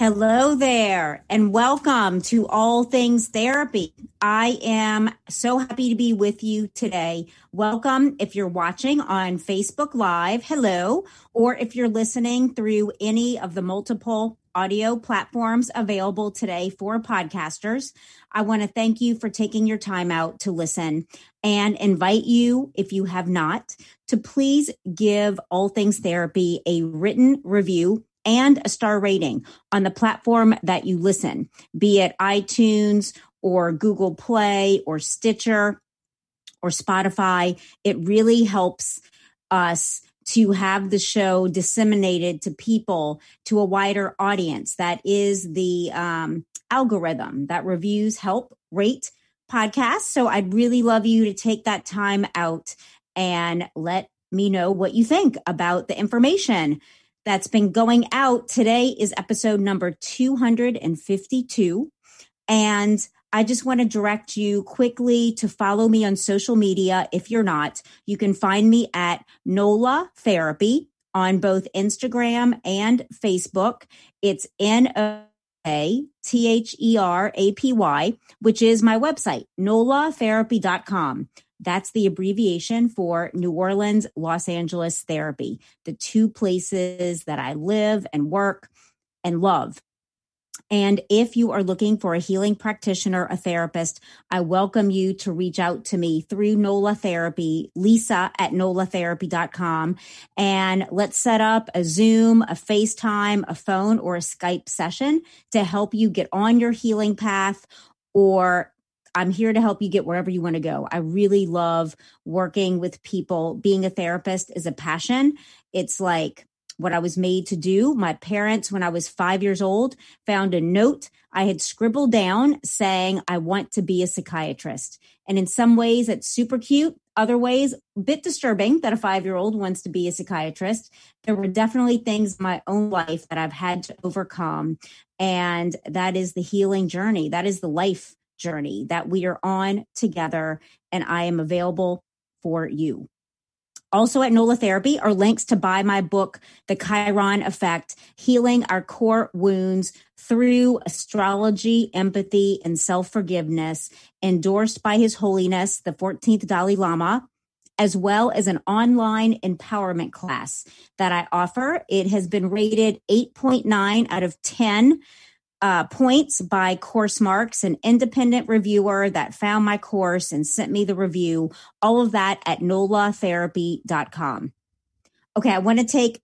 Hello there, and welcome to All Things Therapy. I am so happy to be with you today. Welcome if you're watching on Facebook Live, hello, or if you're listening through any of the multiple audio platforms available today for podcasters. I want to thank you for taking your time out to listen and invite you, if you have not, to please give All Things Therapy a written review and a star rating on the platform that you listen, be it iTunes or Google Play or Stitcher or Spotify. It really helps us to have the show disseminated to people to a wider audience. That is the um, algorithm that reviews help rate podcasts. So I'd really love you to take that time out and let me know what you think about the information that's been going out. Today is episode number 252. And I just want to direct you quickly to follow me on social media. If you're not, you can find me at NOLA Therapy on both Instagram and Facebook. It's N O A T H E R A P Y, which is my website, nolatherapy.com. That's the abbreviation for New Orleans, Los Angeles Therapy, the two places that I live and work and love. And if you are looking for a healing practitioner, a therapist, I welcome you to reach out to me through NOLA Therapy, Lisa at nolatherapy.com. And let's set up a Zoom, a FaceTime, a phone, or a Skype session to help you get on your healing path or I'm here to help you get wherever you want to go. I really love working with people. Being a therapist is a passion. It's like what I was made to do. My parents, when I was five years old, found a note I had scribbled down saying, I want to be a psychiatrist. And in some ways, it's super cute. Other ways, a bit disturbing that a five year old wants to be a psychiatrist. There were definitely things in my own life that I've had to overcome. And that is the healing journey. That is the life journey that we are on together. And I am available for you. Also at NOLA Therapy are links to buy my book, The Chiron Effect Healing Our Core Wounds Through Astrology, Empathy, and Self Forgiveness, endorsed by His Holiness, the 14th Dalai Lama, as well as an online empowerment class that I offer. It has been rated 8.9 out of 10 uh, points by Course Marks, an independent reviewer that found my course and sent me the review. All of that at nolatherapy.com. Okay, I want to take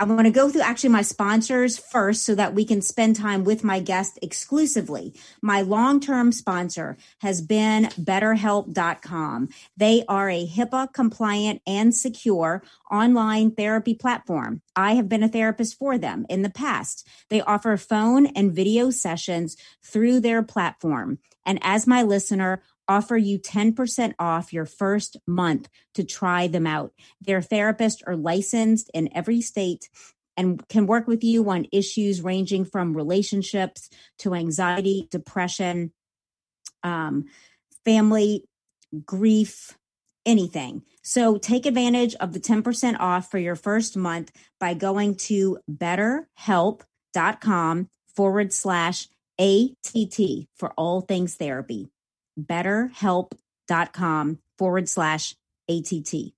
I want to go through actually my sponsors first so that we can spend time with my guest exclusively. My long term sponsor has been BetterHelp.com. They are a HIPAA compliant and secure online therapy platform. I have been a therapist for them in the past. They offer phone and video sessions through their platform. And as my listener, offer you 10% off your first month to try them out. Their therapists are licensed in every state and can work with you on issues ranging from relationships to anxiety, depression, um, family, grief, anything. So take advantage of the 10% off for your first month by going to betterhelp.com forward slash ATT for all things therapy betterhelp.com forward slash ATT.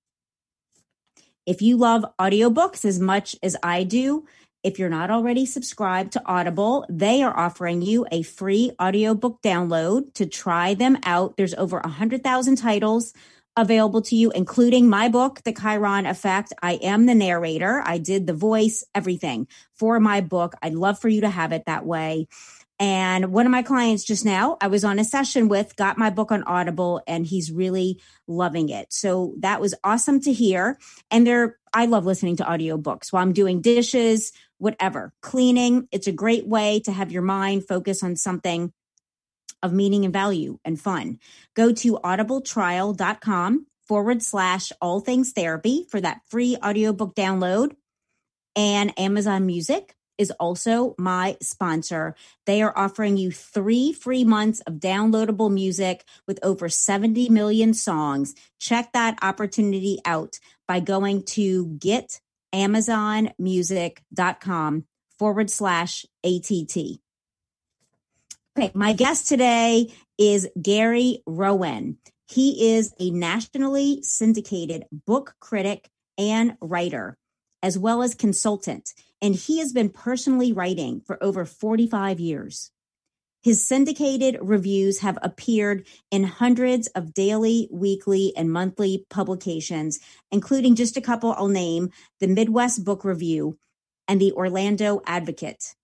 If you love audiobooks as much as I do, if you're not already subscribed to Audible, they are offering you a free audiobook download to try them out. There's over 100,000 titles available to you, including my book, The Chiron Effect. I am the narrator. I did the voice, everything for my book. I'd love for you to have it that way. And one of my clients just now, I was on a session with, got my book on Audible, and he's really loving it. So that was awesome to hear. And there, I love listening to audiobooks while I'm doing dishes, whatever, cleaning. It's a great way to have your mind focus on something of meaning and value and fun. Go to audibletrial.com forward slash all things therapy for that free audiobook download and Amazon Music is also my sponsor. They are offering you three free months of downloadable music with over 70 million songs. Check that opportunity out by going to getamazonmusic.com forward slash ATT. Okay, my guest today is Gary Roen. He is a nationally syndicated book critic and writer, as well as consultant and he has been personally writing for over 45 years. His syndicated reviews have appeared in hundreds of daily, weekly, and monthly publications, including just a couple I'll name the Midwest Book Review and the Orlando Advocate.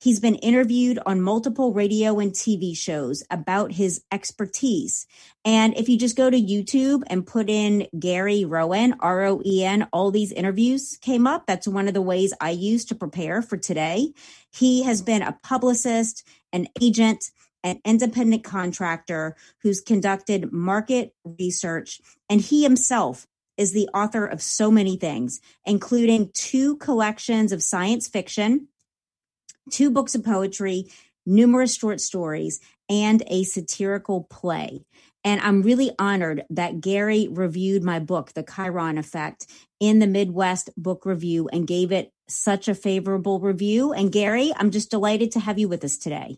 He's been interviewed on multiple radio and TV shows about his expertise. And if you just go to YouTube and put in Gary Roen, R O E N, all these interviews came up. That's one of the ways I use to prepare for today. He has been a publicist, an agent, an independent contractor who's conducted market research, and he himself is the author of so many things, including two collections of science fiction two books of poetry, numerous short stories, and a satirical play. And I'm really honored that Gary reviewed my book, The Chiron Effect, in the Midwest Book Review and gave it such a favorable review. And Gary, I'm just delighted to have you with us today.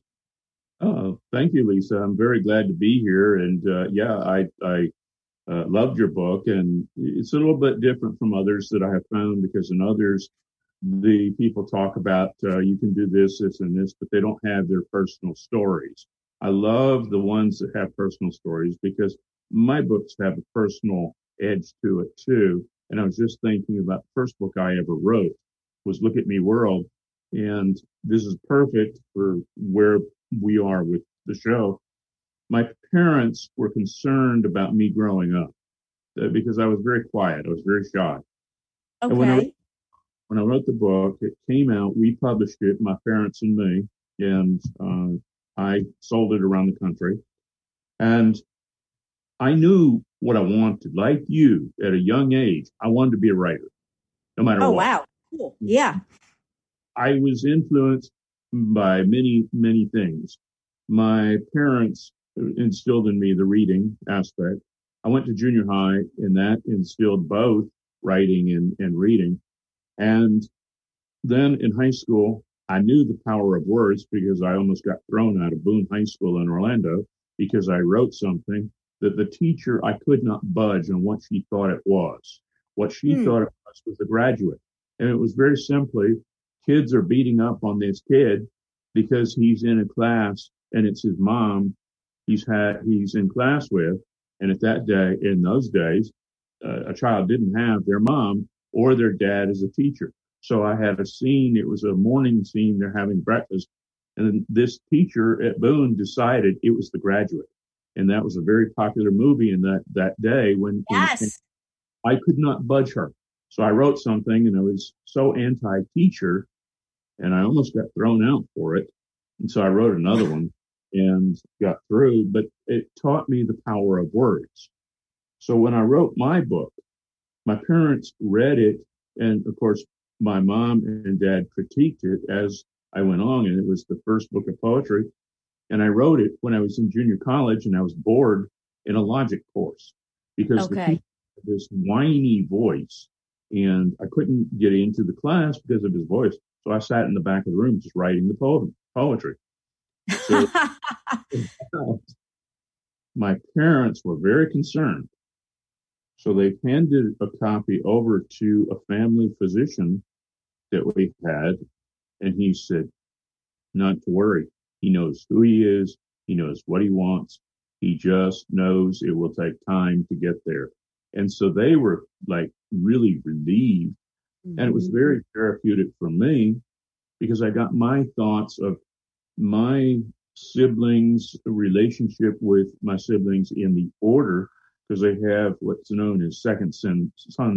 Oh, thank you, Lisa. I'm very glad to be here. And uh, yeah, I, I uh, loved your book, and it's a little bit different from others that I have found because in others, the people talk about uh, you can do this, this, and this, but they don't have their personal stories. I love the ones that have personal stories because my books have a personal edge to it too. And I was just thinking about the first book I ever wrote was Look at Me World. And this is perfect for where we are with the show. My parents were concerned about me growing up uh, because I was very quiet. I was very shy. Okay. And when I, when I wrote the book, it came out, we published it, my parents and me, and uh, I sold it around the country. And I knew what I wanted. Like you, at a young age, I wanted to be a writer, no matter oh, what. wow. Cool. Yeah. I was influenced by many, many things. My parents instilled in me the reading aspect. I went to junior high, and that instilled both writing and, and reading. And then in high school, I knew the power of words because I almost got thrown out of Boone High School in Orlando because I wrote something that the teacher, I could not budge on what she thought it was. What she hmm. thought it was was the graduate. And it was very simply, kids are beating up on this kid because he's in a class and it's his mom he's had, he's in class with. And at that day, in those days, uh, a child didn't have their mom or their dad is a teacher. So I had a scene. It was a morning scene. They're having breakfast. And this teacher at Boone decided it was the graduate. And that was a very popular movie in that, that day when, yes. when I could not budge her. So I wrote something and I was so anti teacher and I almost got thrown out for it. And so I wrote another one and got through, but it taught me the power of words. So when I wrote my book, my parents read it, and of course, my mom and dad critiqued it as I went on, and it was the first book of poetry. And I wrote it when I was in junior college, and I was bored in a logic course because okay. this whiny voice, and I couldn't get into the class because of his voice. So I sat in the back of the room just writing the poem, poetry. So, my parents were very concerned So they handed a copy over to a family physician that we had, and he said, not to worry. He knows who he is. He knows what he wants. He just knows it will take time to get there. And so they were like really relieved. Mm-hmm. And it was mm-hmm. very therapeutic for me because I got my thoughts of my siblings relationship with my siblings in the order because they have what's known as second son,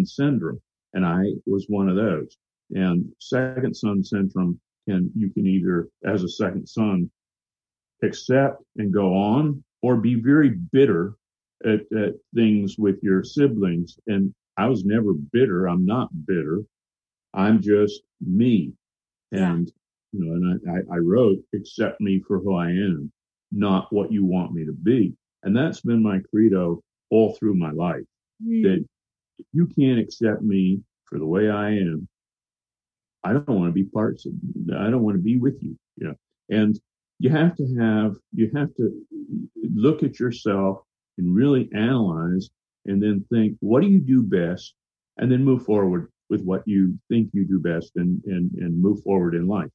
syndrome. And I was one of those. And second son syndrome can, you can either, as a second son, accept and go on or be very bitter at, at things with your siblings. And I was never bitter. I'm not bitter. I'm just me. And, yeah. you know, and I, I wrote, accept me for who I am, not what you want me to be. And that's been my credo all through my life mm. that if you can't accept me for the way I am, I don't want to be parts of, I don't want to be with you, you know, and you have to have, you have to look at yourself and really analyze and then think, what do you do best? And then move forward with what you think you do best and, and, and move forward in life.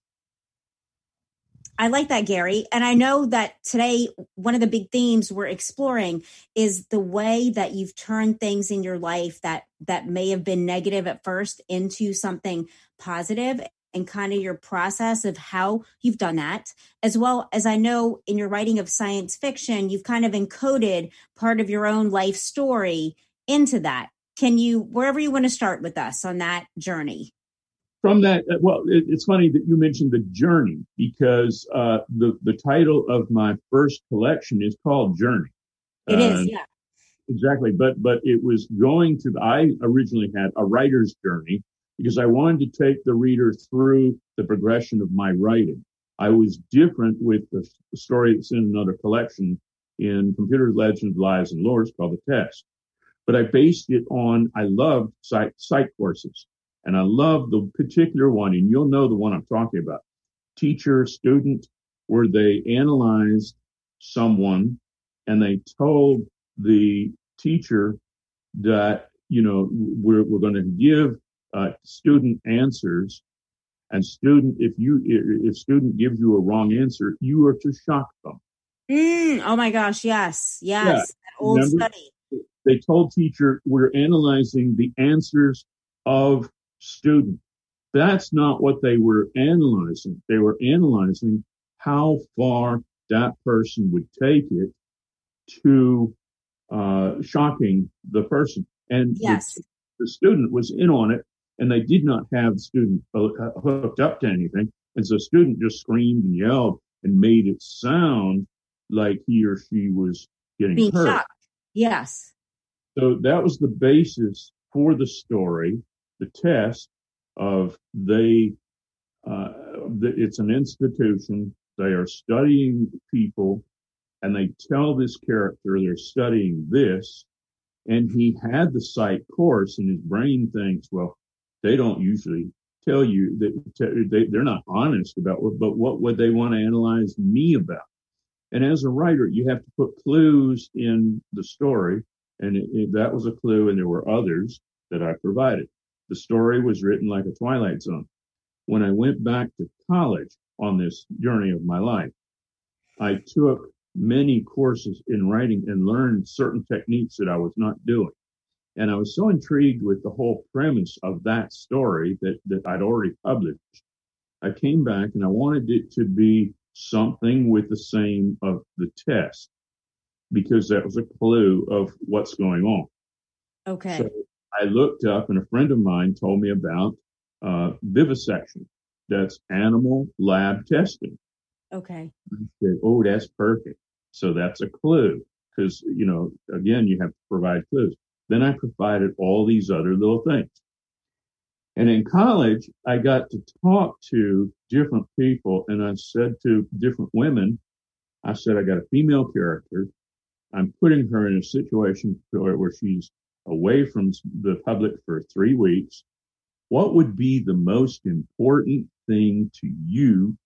I like that, Gary. And I know that today, one of the big themes we're exploring is the way that you've turned things in your life that, that may have been negative at first into something positive and kind of your process of how you've done that, as well as I know in your writing of science fiction, you've kind of encoded part of your own life story into that. Can you, wherever you want to start with us on that journey? From that, uh, well, it, it's funny that you mentioned the journey because uh, the the title of my first collection is called Journey. It uh, is, yeah, exactly. But but it was going to. I originally had a writer's journey because I wanted to take the reader through the progression of my writing. I was different with the, story that's in another collection in Computer Legends, Lies, and Lores called The Test. But I based it on, I loved psych, psych courses. And I love the particular one, and you'll know the one I'm talking about. Teacher, student, where they analyzed someone and they told the teacher that, you know, we're, we're going to give uh, student answers and student, if you, if student gives you a wrong answer, you are to shock them. Mm, oh my gosh. Yes. Yes. Yeah. That old Remember, study. They told teacher, we're analyzing the answers of student. That's not what they were analyzing. They were analyzing how far that person would take it to uh, shocking the person. And yes. the, the, student was in on it, and they did not have the student uh, hooked up to anything. And so the student just screamed and yelled and made it sound like he or she was getting Being hurt. Shocked. Yes. So that was the basis for the story the test of they, uh, it's an institution. They are studying people and they tell this character they're studying this. And he had the psych course and his brain thinks, well, they don't usually tell you that they, they're not honest about what, but what would they want to analyze me about? And as a writer, you have to put clues in the story. And it, it, that was a clue. And there were others that I provided. The story was written like a Twilight Zone. When I went back to college on this journey of my life, I took many courses in writing and learned certain techniques that I was not doing. And I was so intrigued with the whole premise of that story that, that I'd already published. I came back and I wanted it to be something with the same of the test because that was a clue of what's going on. Okay. So I looked up and a friend of mine told me about uh, vivisection. That's animal lab testing. Okay. I said, oh, that's perfect. So that's a clue because, you know, again, you have to provide clues. Then I provided all these other little things. And in college, I got to talk to different people and I said to different women, I said, I got a female character. I'm putting her in a situation where she's away from the public for three weeks, what would be the most important thing to you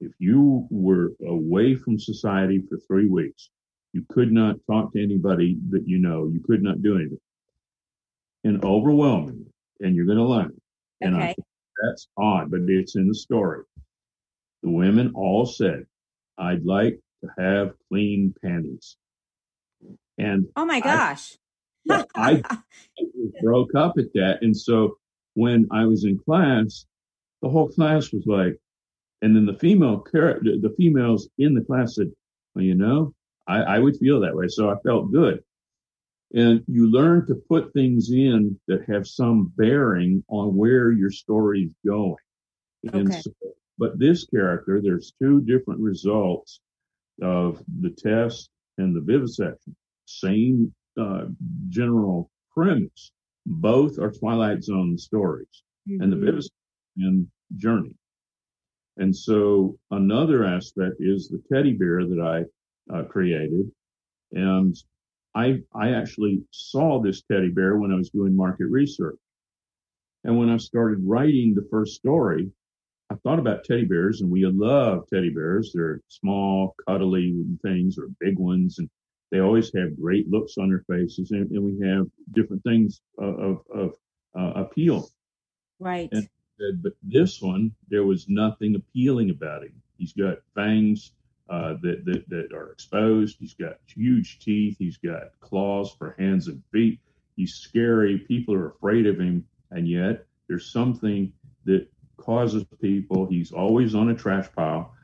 if you were away from society for three weeks? You could not talk to anybody that you know. You could not do anything. and overwhelming, and you're going to learn. And Okay. I think that's odd, but it's in the story. The women all said, I'd like to have clean panties. And Oh my gosh. I broke up at that. And so when I was in class, the whole class was like, and then the female character, the the females in the class said, well, you know, I, I would feel that way. So I felt good. And you learn to put things in that have some bearing on where your story's going. And Okay. so, but this character, there's two different results of the test and the vivisection. Same uh, general premise. Both are Twilight Zone stories, and the Mhm. vivisection journey. And so another aspect is the teddy bear that I uh, created, and I I actually saw this teddy bear when I was doing market research, and when I started writing the first story, I thought about teddy bears, and we love teddy bears. They're small, cuddly things, or big ones, and they always have great looks on their faces, and, and we have different things of of, of uh, appeal Right. And- but this one, there was nothing appealing about him. He's got fangs uh, that, that that are exposed. He's got huge teeth. He's got claws for hands and feet. He's scary. People are afraid of him, and yet there's something that causes people. He's always on a trash pile,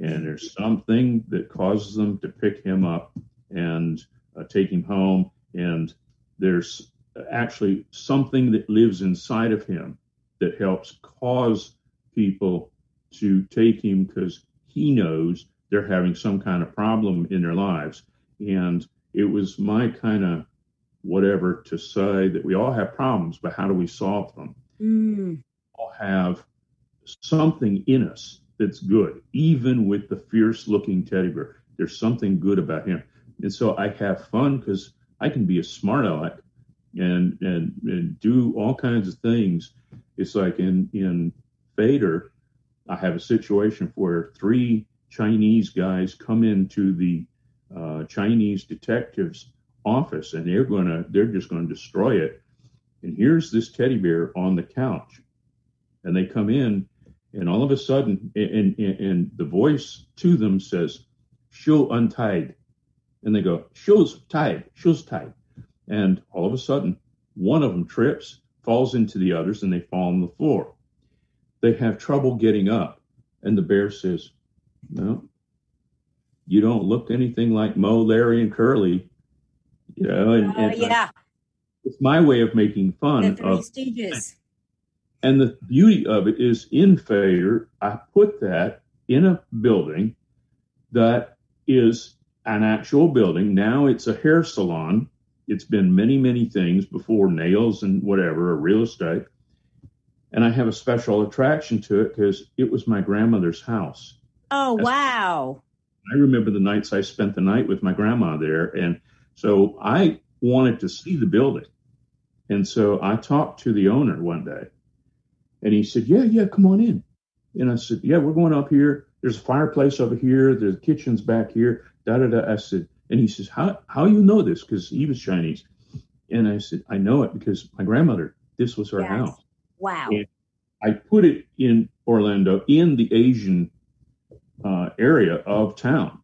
and there's something that causes them to pick him up and uh, take him home. And there's actually something that lives inside of him that helps cause people to take him because he knows they're having some kind of problem in their lives. And it was my kind of whatever to say that we all have problems, but how do we solve them? Mm. all have something in us that's good, even with the fierce looking teddy bear. There's something good about him. And so I have fun because I can be a smart aleck and, and, and do all kinds of things. It's like in, in Fader, I have a situation where three Chinese guys come into the uh, Chinese detective's office and they're to, they're just going to destroy it. And here's this teddy bear on the couch and they come in and all of a sudden and, and, and the voice to them says "Show untied and they go shoes tied shoes tied and all of a sudden one of them trips falls into the others and they fall on the floor they have trouble getting up and the bear says no you don't look anything like Moe larry and curly you know and, Oh, and yeah. Uh, it's my way of making fun of Stooges. and the beauty of it is in failure, I put that in a building that is an actual building. Now it's a hair salon. It's been many, many things before nails and whatever, or real estate. And I have a special attraction to it because it was my grandmother's house. Oh, That's- wow. I remember the nights I spent the night with my grandma there. And so I wanted to see the building. And so I talked to the owner one day and he said, Yeah, yeah, come on in. And I said, Yeah, we're going up here. There's a fireplace over here. There's kitchen's back here. Da da da. I said, and he says, How how you know this? Because he was Chinese. And I said, I know it because my grandmother, this was her Yes. house. Wow. Yeah. I put it in Orlando in the Asian uh, area of town.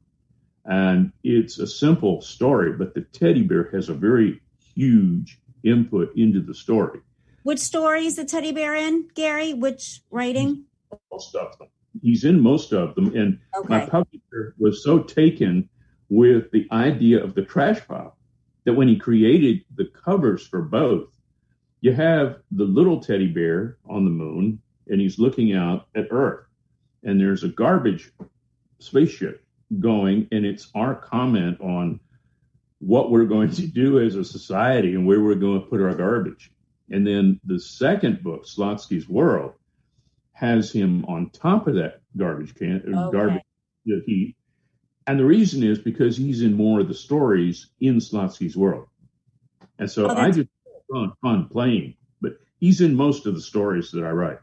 And it's a simple story, but the teddy bear has a very huge input into the story. Which story is the teddy bear in, Gary? Which writing? Of them. He's in most of them. And my publisher was so taken with the idea of the trash pile that when he created the covers for both, you have the little teddy bear on the moon and he's looking out at Earth. And there's a garbage spaceship going, and it's our comment on what we're going to do as a society and where we're going to put our garbage. And then the second book, Slotsky's World, has him on top of that garbage can, uh, Okay. garbage that he. And the reason is because he's in more of the stories in Slotsky's World. And so Oh, I just fun, fun playing, but he's in most of the stories that I write.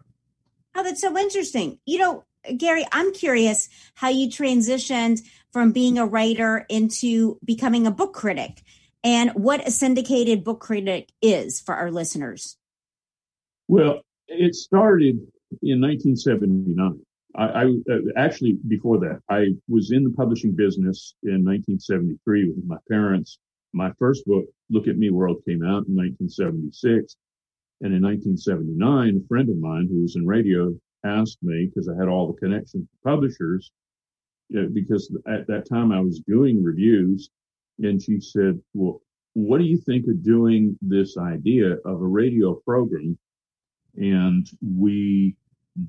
Oh, that's so interesting. You know, Gary, I'm curious how you transitioned from being a writer into becoming a book critic. and what a syndicated book critic is for our listeners. Well, it started in 1979. I, I uh, actually before that I was in the publishing business in 1973 with my parents. My first book, Look at Me World, came out in 1976, and in 1979, a friend of mine who was in radio asked me because I had all the connections to publishers, you know, because at that time I was doing reviews, and she said, "Well, what do you think of doing this idea of a radio program?" And we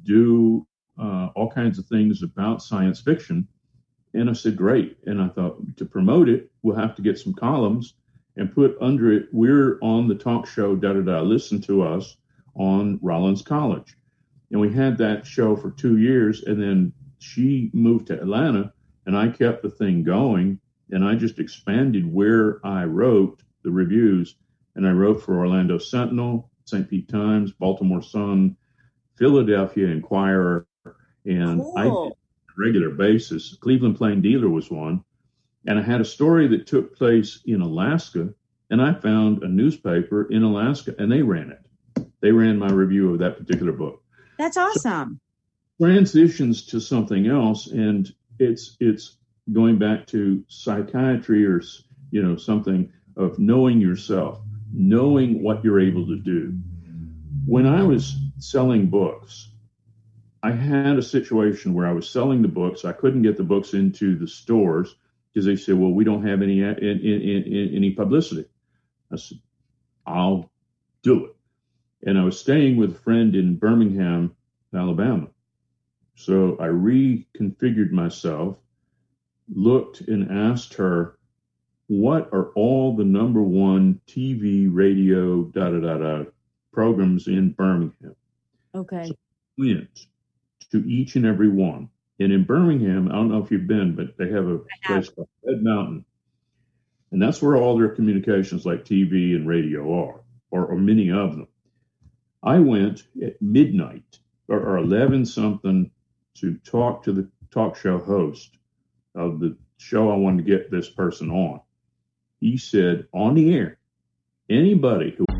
do uh, all kinds of things about science fiction. And I said, great. And I thought to promote it, we'll have to get some columns and put under it, we're on the talk show, da da da, listen to us on Rollins College. And we had that show for two years. And then she moved to Atlanta and I kept the thing going. And I just expanded where I wrote the reviews. And I wrote for Orlando Sentinel, St. Pete Times, Baltimore Sun, Philadelphia Inquirer, and cool. I did regular basis. Cleveland Plain Dealer was one. And I had a story that took place in Alaska, and I found a newspaper in Alaska, and they ran it. They ran my review of that particular book. That's awesome. So transitions to something else, and it's it's going back to psychiatry or you know something of knowing yourself, knowing what you're able to do. When I was selling books, I had a situation where I was selling the books. I couldn't get the books into the stores because they said, "Well, we don't have any in, in, in, any publicity." I said, "I'll do it." And I was staying with a friend in Birmingham, Alabama. So I reconfigured myself, looked and asked her, "What are all the number one TV, radio, da da da da programs in Birmingham?" Okay. So went to each and every one. And in Birmingham, I don't know if you've been, but they have a place called Red Mountain. And that's where all their communications like TV and radio are, or, or many of them. I went at midnight or, or 11 something to talk to the talk show host of the show I wanted to get this person on. He said on the air, anybody who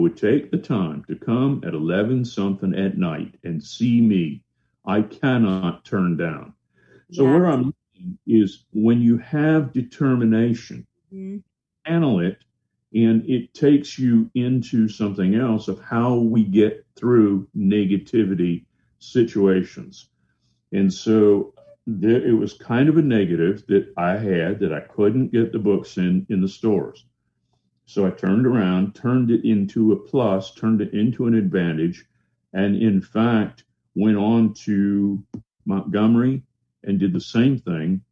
would take the time to come at 11 something at night and see me, I cannot turn down. So where I'm is when you have determination, mm-hmm. handle it, and it takes you into something else of how we get through negativity situations. And so there, it was kind of a negative that I had that I couldn't get the books in in the stores. So I turned around, turned it into a plus, turned it into an advantage, and in fact went on to Montgomery and did the same thing.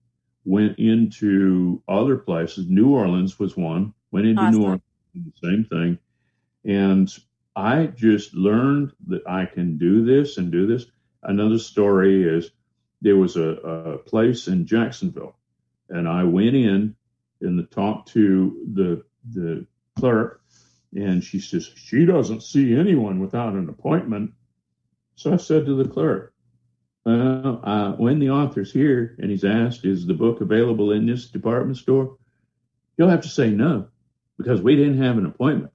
Went into other places. New Orleans was one. Went into awesome. New Orleans, the same thing. And I just learned that I can do this and do this. Another story is there was a, a place in Jacksonville, and I went in and talked to the the clerk, and she says, She doesn't see anyone without an appointment. So I said to the clerk, Well, uh, when the author's here and he's asked, Is the book available in this department store? He'll have to say no because we didn't have an appointment.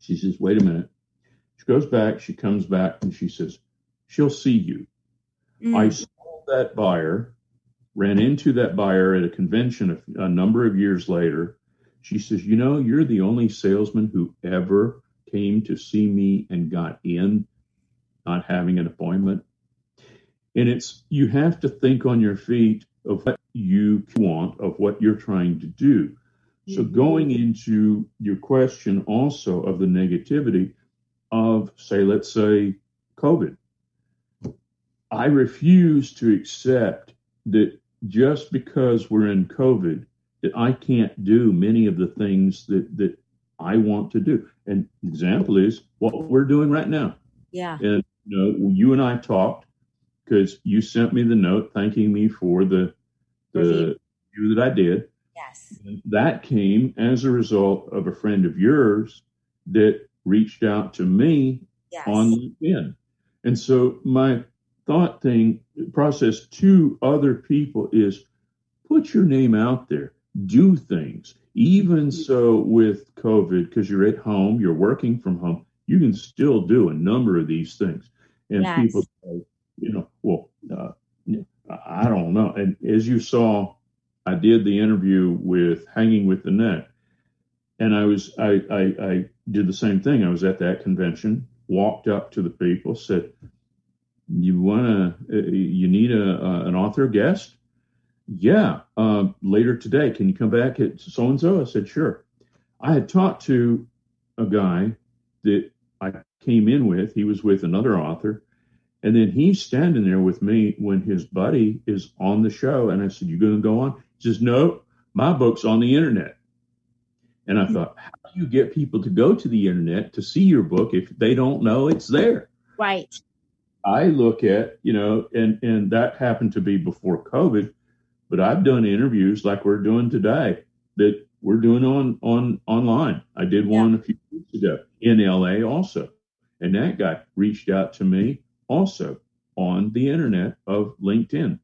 She says, Wait a minute. She goes back, she comes back, and she says, She'll see you. Mm. I saw that buyer, ran into that buyer at a convention a, a number of years later she says, You know, you're the only salesman who ever came to see me and got in, not having an appointment. And it's, you have to think on your feet of what you want, of what you're trying to do. So, mm-hmm. going into your question also of the negativity of, say, let's say COVID, I refuse to accept that just because we're in COVID, that I can't do many of the things that that I want to do. And example is what we're doing right now. Yeah. And you know, you and I talked because you sent me the note thanking me for the the Review. that I did. Yes. And that came as a result of a friend of yours that reached out to me Yes. on LinkedIn. And so my thought thing process to other people is put your name out there, do things. Even so with COVID, because you're at home, you're working from home, you can still do a number of these things. And Yes. people say, you know, well, uh, I don't know. And as you saw, I did the interview with Hanging with the Net, and I was I, I I did the same thing. I was at that convention, walked up to the people, said, "You want to? You need a, uh, an author guest? Yeah, uh, later today. Can you come back at so and so?" I said, "Sure." I had talked to a guy that I came in with. He was with another author. And then he's standing there with me when his buddy is on the show. And I said, You going to go on? He says, No, my book's on the internet. And I thought, How do you get people to go to the internet to see your book if they don't know it's there? Right. I look at, you know, and, and that happened to be before COVID, but I've done interviews like we're doing today that we're doing on, on online. I did one a few weeks ago in LA also. And that guy reached out to me also on the internet of LinkedIn.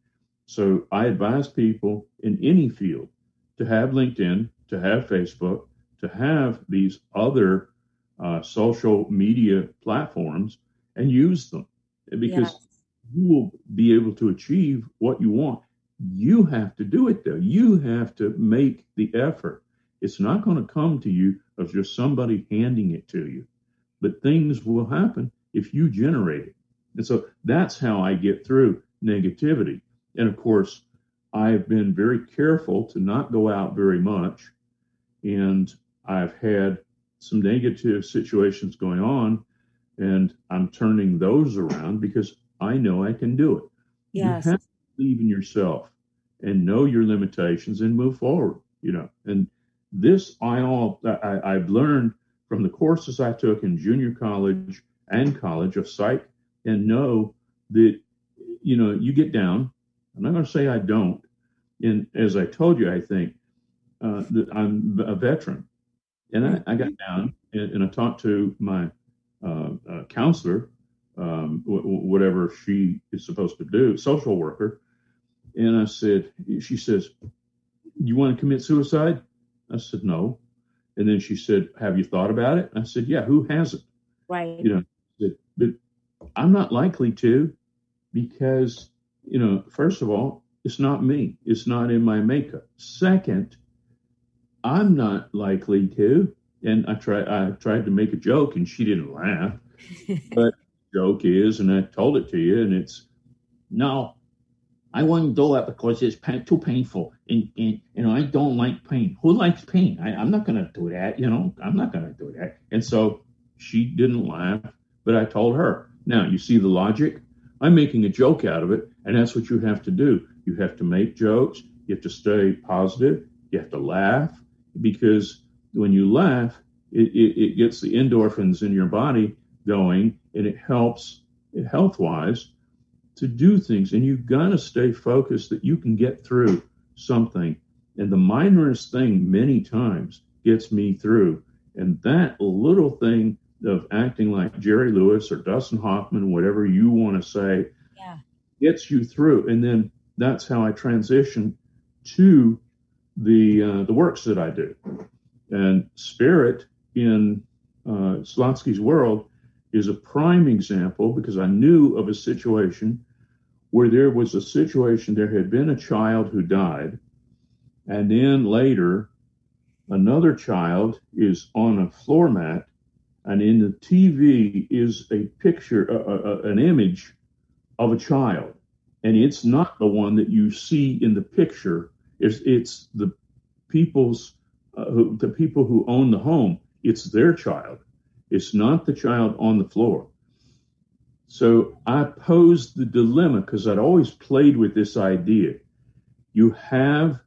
So I advise people in any field to have LinkedIn, to have Facebook, to have these other uh, social media platforms and use them because Yes. you will be able to achieve what you want. You have to do it though. You have to make the effort. It's not going to come to you of just somebody handing it to you, but things will happen if you generate it. And so that's how I get through negativity. And of course, I've been very careful to not go out very much. And I've had some negative situations going on, and I'm turning those around because I know I can do it. Yes. You have believe in yourself and know your limitations and move forward, you know. And this I all I, I've learned from the courses I took in junior college and college of psych and know that you know you get down. I'm not going to say I don't. And as I told you, I think uh, that I'm a veteran, and I, I got down and, and I talked to my uh, uh, counselor, um, w- whatever she is supposed to do, social worker, and I said, she says, "You want to commit suicide?" I said, "No." And then she said, "Have you thought about it?" I said, "Yeah. Who hasn't?" Right. you know, that, but I'm not likely to because, you know, first of all, it's not me. It's not in my makeup. Second, I'm not likely to. And I try I tried to make a joke and she didn't laugh. but joke is, and I told it to you, and it's no, I wouldn't do that because it's too painful. And, and you know, I don't like pain. Who likes pain? I, I'm not gonna do that, you know, I'm not gonna do that. And so she didn't laugh, but I told her, now you see the logic? I'm making a joke out of it, and that's what you have to do. You have to make jokes, you have to stay positive, you have to laugh, because when you laugh, it, it, it gets the endorphins in your body going and it helps health wise to do things. And you've got to stay focused that you can get through something. And the minorest thing many times gets me through. And that little thing of acting like Jerry Lewis or Dustin Hoffman, whatever you want to say, Yeah. gets you through. And then that's how I transition to the uh, the works that I do. And Spirit in uh, Slotsky's world is a prime example because I knew of a situation where there was a situation, there had been a child who died, and then later another child is on a floor mat, and in the TV is a picture, an image of a child. And it's not the one that you see in the picture. It's, it's the people's, uh, who, the people who own the home. It's their child. It's not the child on the floor. So I posed the dilemma because I'd always played with this idea. You have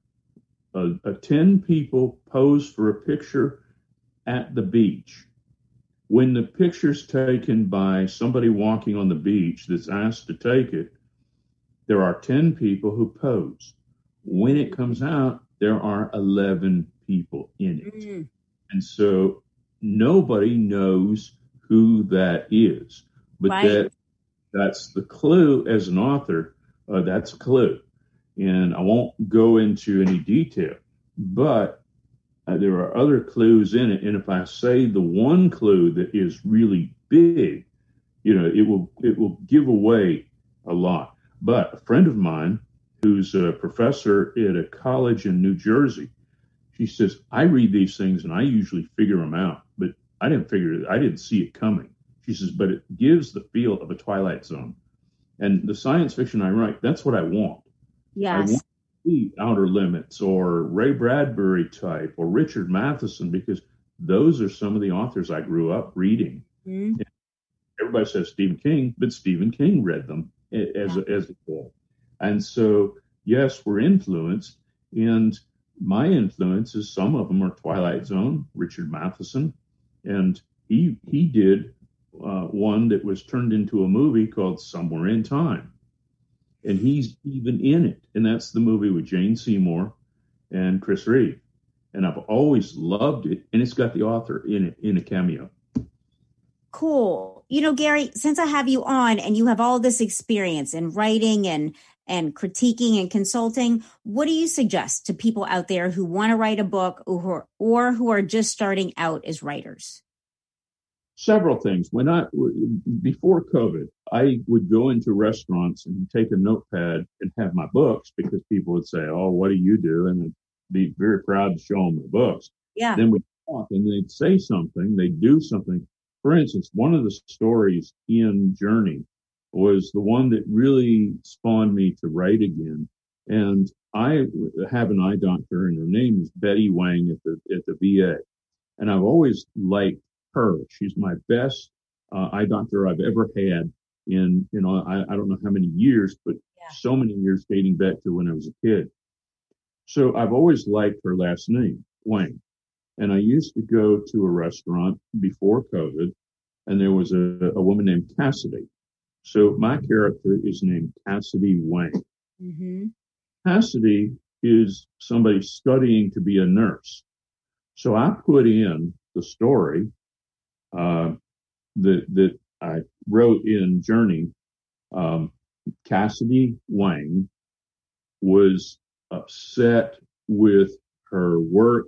a, uh, 10 people pose for a picture at the beach. When the picture's taken by somebody walking on the beach that's asked to take it, there are 10 people who pose. When it comes out, there are 11 people in it. Mm. And so nobody knows who that is. But right. that that's the clue as an author. Uh, that's a clue. And I won't go into any detail, but uh, there are other clues in it. And if I say the one clue that is really big, you know, it will it will give away a lot. But a friend of mine who's a professor at a college in New Jersey, she says, I read these things and I usually figure them out, I didn't figure it, I didn't see it coming. She says, but it gives the feel of a Twilight Zone. And the science fiction I write, that's what I want. Yes. I want to Outer Limits or Ray Bradbury type or Richard Matheson because those are some of the authors I grew up reading. Mm-hmm. Everybody says Stephen King, but Stephen King read them as yeah. a, as a kid. And so, yes, we're influenced. And my influences, some of them are Twilight Zone, Richard Matheson, and he he did uh, one that was turned into a movie called Somewhere in Time and he's even in it. And that's the movie with Jane Seymour and Chris Reeve. And I've always loved it. And it's got the author in it in a cameo. Cool. You know, Gary, since I have you on and you have all this experience in writing and and critiquing and consulting, what do you suggest to people out there who want to write a book or or who are just starting out as writers? several things. When I before COVID, I would go into restaurants and take a notepad and have my books because people would say, "Oh, what do you do?" and I'd be very proud to show them my books. Yeah. Then we talk, and they'd say something, they'd do something. For instance, one of the stories in Journey was the one that really spawned me to write again. And I have an eye doctor, and her name is Betty Wang at the at the VA. And I've always liked her. She's my best uh, eye doctor I've ever had in, you know, I, I don't know how many years, but yeah. so many years dating back to when I was a kid. So I've always liked her last name, Wang. And I used to go to a restaurant before COVID and there was a, a woman named Cassidy. So my character is named Cassidy Wang. Mm-hmm. Cassidy is somebody studying to be a nurse. So I put in the story uh, that that I wrote in Journey, um, Cassidy Wang was upset with her work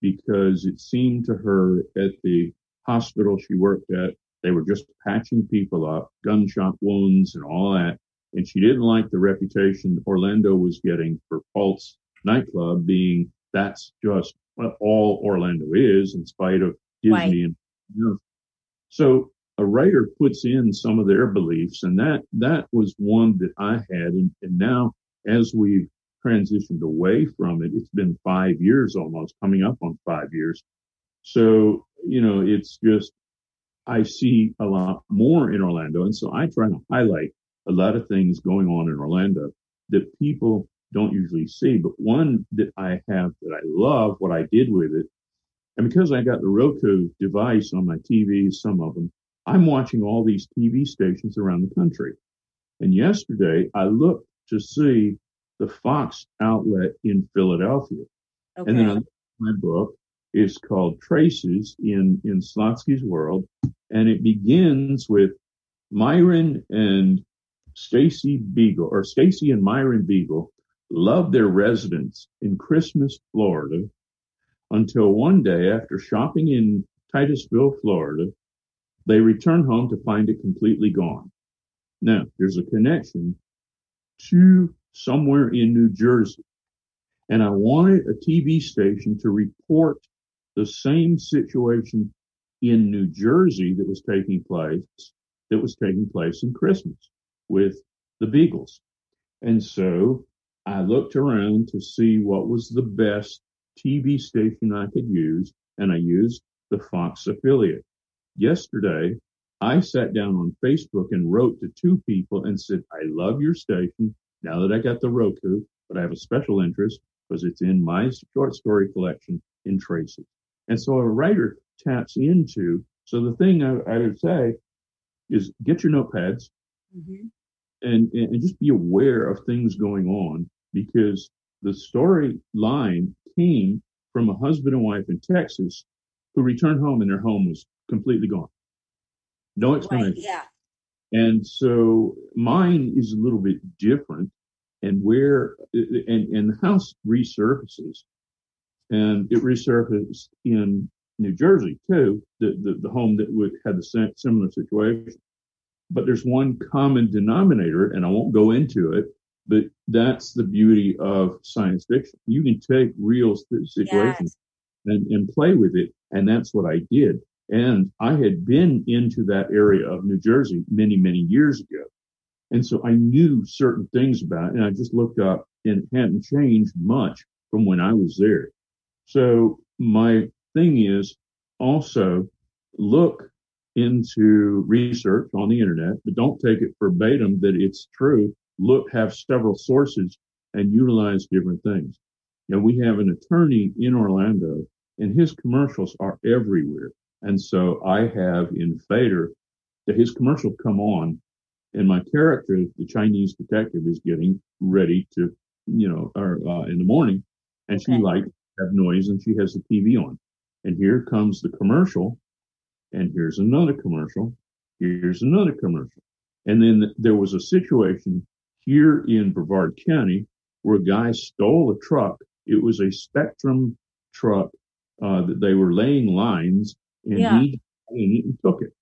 because it seemed to her at the hospital she worked at, they were just patching people up, gunshot wounds and all that. And she didn't like the reputation Orlando was getting for Pulse nightclub being that's just what all Orlando is in spite of Disney right. and you know, so a writer puts in some of their beliefs, and that that was one that I had, and, and now as we've transitioned away from it, it's been five years almost, coming up on five years. So you know, it's just I see a lot more in Orlando, and so I try to highlight a lot of things going on in Orlando that people don't usually see. But one that I have that I love what I did with it and because I got the Roku device on my TVs, some of them, I'm watching all these TV stations around the country. And yesterday I looked to see the Fox outlet in Philadelphia. Okay. And then I my book is called Traces in, in Slotsky's World. And it begins with Myron and Stacy Beagle or Stacy and Myron Beagle love their residence in Christmas, Florida until one day after shopping in Titusville, Florida, they return home to find it completely gone. Now, there's a connection to somewhere in New Jersey. And I wanted a TV station to report the same situation in New Jersey that was taking place, that was taking place in Christmas with the Beagles. And so I looked around to see what was the best TV station I could use, and I used the Fox affiliate. Yesterday, I sat down on Facebook and wrote to two people and said, I love your station. Now that I got the Roku, but I have a special interest. because it's in my short story collection in Tracy. And so a writer taps into, so the thing I, I would say is get your notepads mm-hmm. and, and just be aware of things going on because the storyline came from a husband and wife in Texas who returned home and their home was completely gone. No explanation. Right, yeah. And so mine is a little bit different and where, and, and the house resurfaces and it resurfaced in New Jersey too, the, the, the home that would had the similar situation. But there's one common denominator and I won't go into it, but that's the beauty of science fiction. You can take real situations yes. and, and play with it. And that's what I did. And I had been into that area of New Jersey many, many years ago. And so I knew certain things about it and I just looked up and it hadn't changed much from when I was there. So my thing is also look into research on the internet, but don't take it verbatim that it's true. Look, have several sources and utilize different things. And we have an attorney in Orlando and his commercials are everywhere. And so I have in Fader that his commercial come on and my character, the Chinese detective is getting ready to, you know, or, uh, in the morning and okay. she likes have noise and she has the TV on. And here comes the commercial and here's another commercial. Here's another commercial. And then there was a situation here in Brevard County where a guy stole a truck. It was a Spectrum truck uh, that they were laying lines and yeah. he and took it.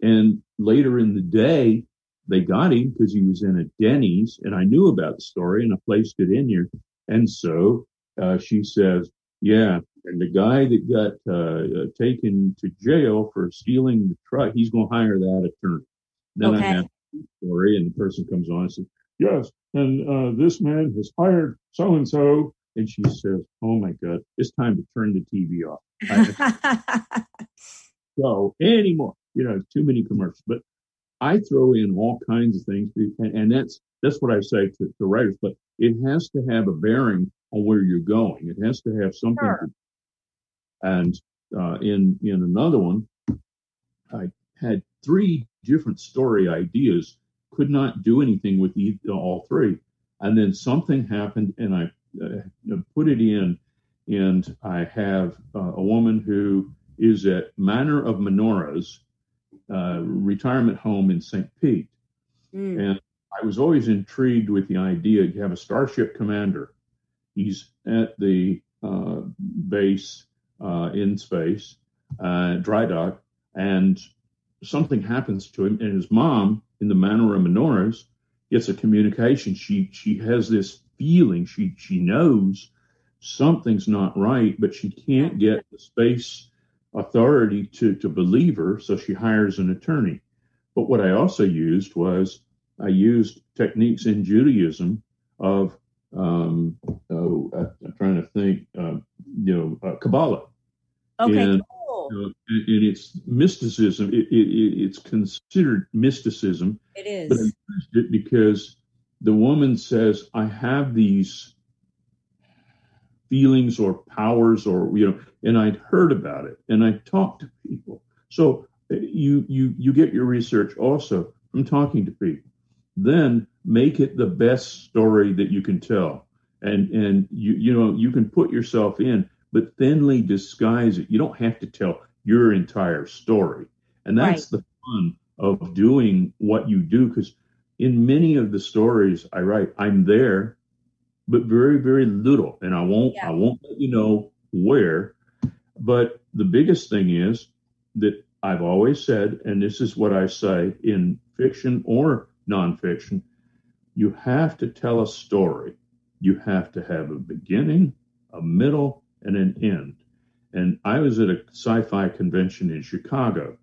And later in the day, they got him because he was in a Denny's and I knew about the story and I placed it in here. And so, uh, she says, yeah. And the guy that got, uh, uh taken to jail for stealing the truck, he's going to hire that attorney. Then okay. I have the story and the person comes on and says, yes. And, uh, this man has hired so and so and she says, Oh my God, it's time to turn the TV off. so anymore, you know, too many commercials, but I throw in all kinds of things and, and that's, that's what I say to, to, writers, but it has to have a bearing on where you're going. It has to have something sure. to, and, uh, in, in another one, I had three different story ideas, could not do anything with all three. And then something happened and I uh, put it in, and I have uh, a woman who is at Manor of Menorahs uh, retirement home in St. Pete, mm. and I was always intrigued with the idea you have a starship commander. He's at the uh, base uh, in space, uh, dry dock, and something happens to him, and his mom in the Manor of Menorahs gets a communication. She she has this feeling. She she knows something's not right, but she can't get the space authority to to believe her, so she hires an attorney. But what I also used was I used techniques in Judaism of um, oh, I'm trying to think, uh, you know, uh, Kabbalah. Okay, and, cool. Uh, and it's mysticism. It, it, it's considered mysticism. It is. But I used it because the woman says, I have these feelings or powers or, you know, and I'd heard about it and I talked to people. So uh, you, you, you get your research also from talking to people. Then make it the best story that you can tell. And, and you, you know, you can put yourself in, but thinly disguise it. You don't have to tell your entire story. And that's right. the fun of doing what you do because in many of the stories I write, I'm there, but very, very little. And I won't, yeah. I won't let you know where. But the biggest thing is that I've always said, and this is what I say in fiction or nonfiction, you have to tell a story. You have to have a beginning, a middle, and an end. And I was at a sci fi convention in Chicago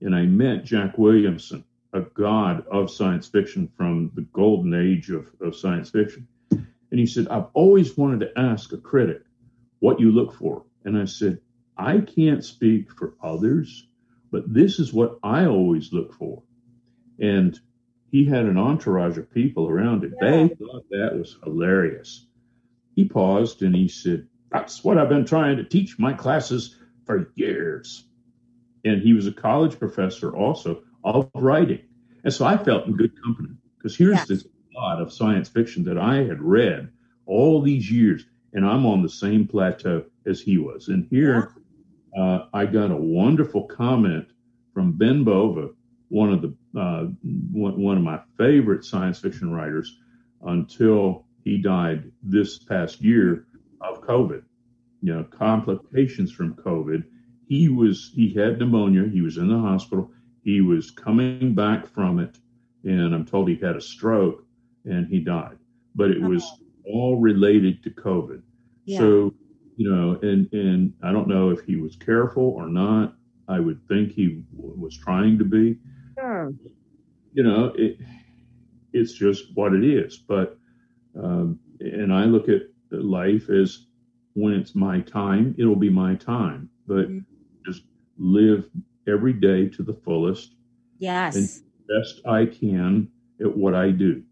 and I met Jack Williamson a god of science fiction from the golden age of, of science fiction. And he said, I've always wanted to ask a critic what you look for. And I said, I can't speak for others, but this is what I always look for. And he had an entourage of people around it. Yeah. They thought that was hilarious. he paused and he said, That's what I've been trying to teach my classes for years. And he was a college professor also of writing. And so I felt in good company because here's Yes. this lot of science fiction that I had read all these years, and I'm on the same plateau as he was. And here uh, I got a wonderful comment from Ben Bova, one of the uh, one, one of my favorite science fiction writers, until he died this past year of COVID. You know, complications from COVID. He was he had pneumonia. He was in the hospital. He was coming back from it, and I'm told he had a stroke and he died. But it was all related to COVID. Yeah. So, you know, and and I don't know if he was careful or not. I would think he w- was trying to be. Sure. You know, it it's just what it is. But um, and I look at life as when it's my time, it'll be my time. But Mhm. just live every day to the fullest Yes. best I can at what I do.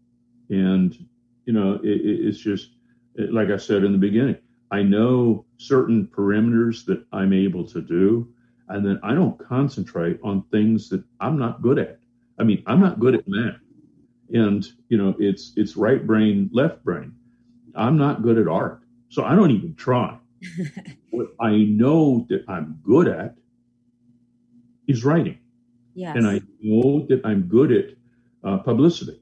And, you know, it, it, it's just, like I said in the beginning, I know certain perimeters that I'm able to do. And then I don't concentrate on things that I'm not good at. I mean, I'm not good at math. And, you know, it's, it's right brain, left brain. I'm not good at art. So I don't even try. what I know that I'm good at is writing yes. and I know that I'm good at uh, publicity.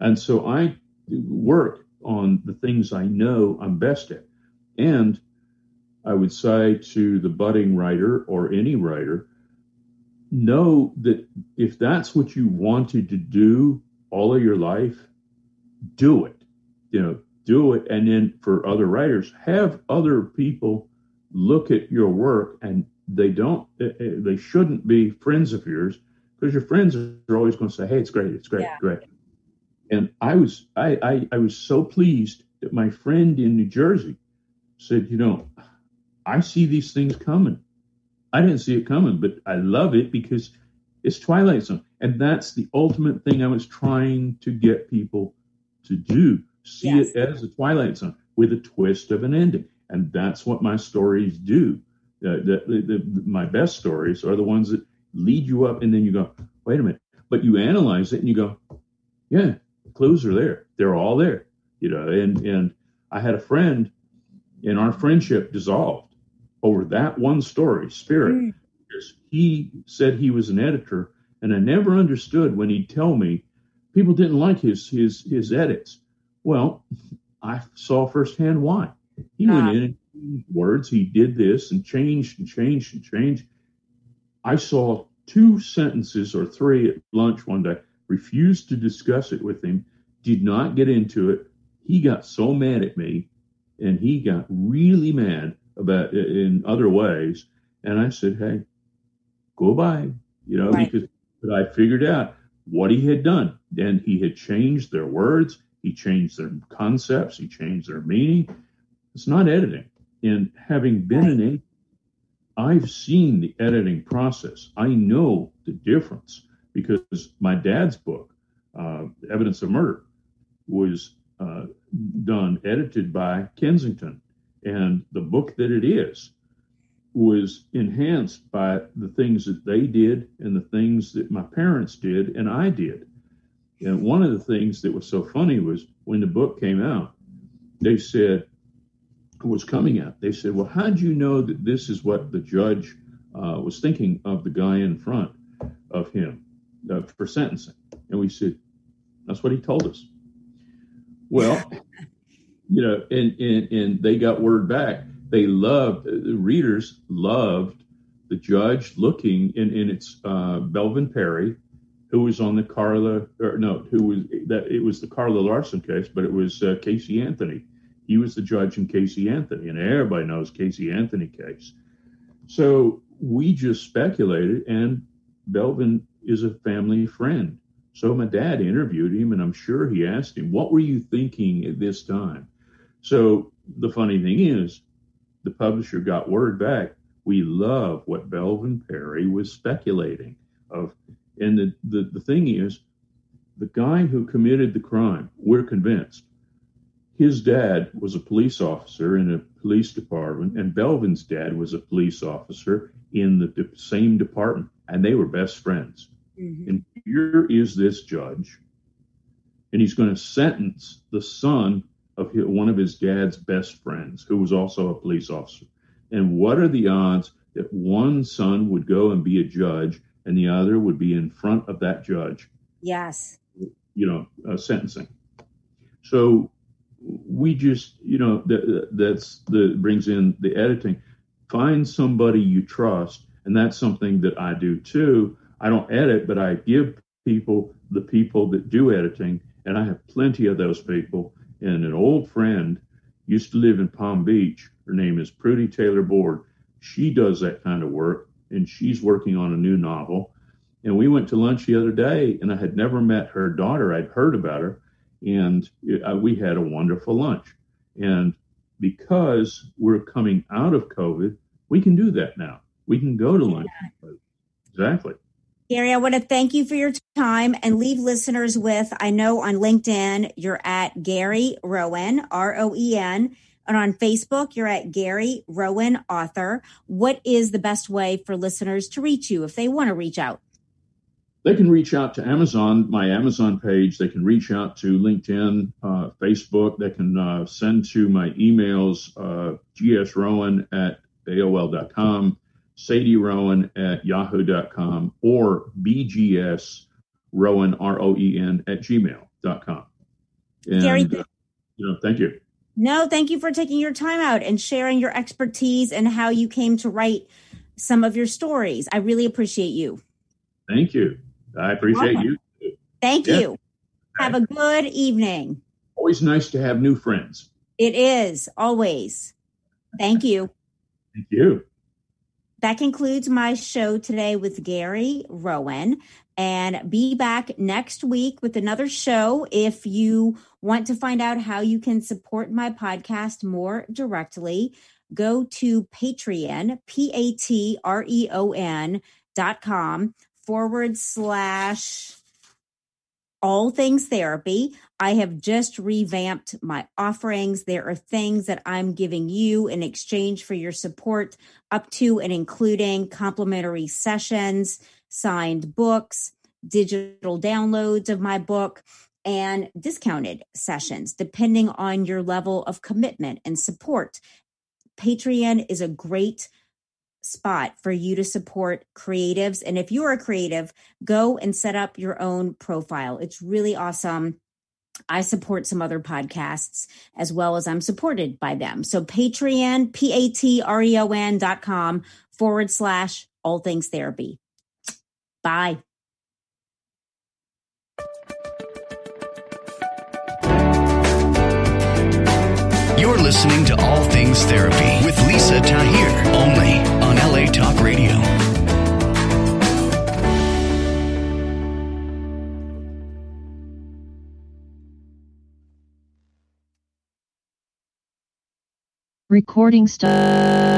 And so I work on the things I know I'm best at. And I would say to the budding writer or any writer, know that if that's what you wanted to do all of your life, do it. You know, do it. And then for other writers, have other people look at your work and they don't, eh, eh, they shouldn't be friends of yours because your friends are always going to say, "Hey, it's great, it's great, Yeah. great." And I was, I, I, I was so pleased that my friend in New Jersey said, "You know, I see these things coming. I didn't see it coming, but I love it because it's Twilight Zone, and that's the ultimate thing I was trying to get people to do: see Yes. it as a Twilight Zone with a twist of an ending, and that's what my stories do. Uh, the, the, the, my best stories are the ones that lead you up, and then you go, "Wait a minute," but you analyze it and you go, "Yeah, the clues are there. They're all there." You know, and and I had a friend, and our friendship dissolved over that one story, Spirit. Mm. because He said he was an editor, and I never understood when he'd tell me people didn't like his his his edits. Well, I saw firsthand why. He Ah. went in and changed words. He did this and changed and changed and changed. I saw two sentences or three at lunch one day, refused to discuss it with him, did not get into it. He got so mad at me and he got really mad about in other ways. And I said, Hey, go by, you know, Right. because but I figured out what he had done. And he had changed their words, he changed their concepts, he changed their meaning. It's not editing. And having been Right. an editor, I've seen the editing process. I know the difference because my dad's book, uh, Evidence of Murder, was uh, done, edited by Kensington. And the book that it is was enhanced by the things that they did and the things that my parents did and I did. And one of the things that was so funny was when the book came out, they said, was coming out, they said, Well, how do you know that this is what the judge uh, was thinking of the guy in front of him uh, for sentencing? And we said, That's what he told us. Well, you know, and, and, and they got word back. They loved, the readers loved the judge looking, and, and it's uh, Belvin Perry, who was on the Carla, or no, who was that it was the Carla Larson case, but it was uh, Casey Anthony. He was the judge in Casey Anthony, and everybody knows Casey Anthony case. So we just speculated, and Belvin is a family friend. So my dad interviewed him, and I'm sure he asked him, What were you thinking at this time? So the funny thing is, the publisher got word back. We love what Belvin Perry was speculating of. And the, the, the thing is, the guy who committed the crime, we're convinced, his dad was a police officer in a police department, and Belvin's dad was a police officer in the de- same department, and they were best friends. Mm-hmm. And here is this judge, and he's going to sentence the son of one of his dad's best friends, who was also a police officer. And what are the odds that one son would go and be a judge and the other would be in front of that judge? Yes. You know, uh, sentencing. So we just, you know, that, that's the brings in the editing. Find somebody you trust, and that's something that I do too. I don't edit, but I give people the people that do editing, and I have plenty of those people. And an old friend used to live in Palm Beach. Her name is Prudy Taylor Board. She does that kind of work, and she's working on a new novel. And we went to lunch the other day, and I had never met her daughter. I'd heard about her, and uh, we had a wonderful lunch. And because we're coming out of COVID, we can do that now. We can go to lunch. Exactly. Gary, I want to thank you for your time and leave listeners with I know on LinkedIn you're at Gary Roen, R O E N, and on Facebook you're at Gary Roen Author. What is the best way for listeners to reach you if they want to reach out? they can reach out to Amazon, my Amazon page. They can reach out to LinkedIn, uh, Facebook. They can uh, send to my emails, uh, gsrowen at AOL.com, Sadie Rowan at yahoo.com, or BGS Roen, R O E N, at gmail.com. And, Gary, uh, you know, thank you. No, thank you for taking your time out and sharing your expertise and how you came to write some of your stories. I really appreciate you. Thank you. I appreciate you. Thank yeah. you. Have a good evening. Always nice to have new friends. It is always. Thank you. Thank you. That concludes my show today with Gary Roen. And be back next week with another show. If you want to find out how you can support my podcast more directly, go to Patreon, P A T R E O N dot com forward slash all things therapy. I have just revamped my offerings. There are things that I'm giving you in exchange for your support, up to and including complimentary sessions, signed books, digital downloads of my book, and discounted sessions, depending on your level of commitment and support. Patreon is a great spot for you to support creatives. And if you're a creative, go and set up your own profile. It's really awesome. I support some other podcasts as well as I'm supported by them. So Patreon, P A T R E O N dot com forward slash all things therapy. Bye. You're listening to All Things Therapy with Lisa Tahir, only on LA Talk Radio. Recording stop.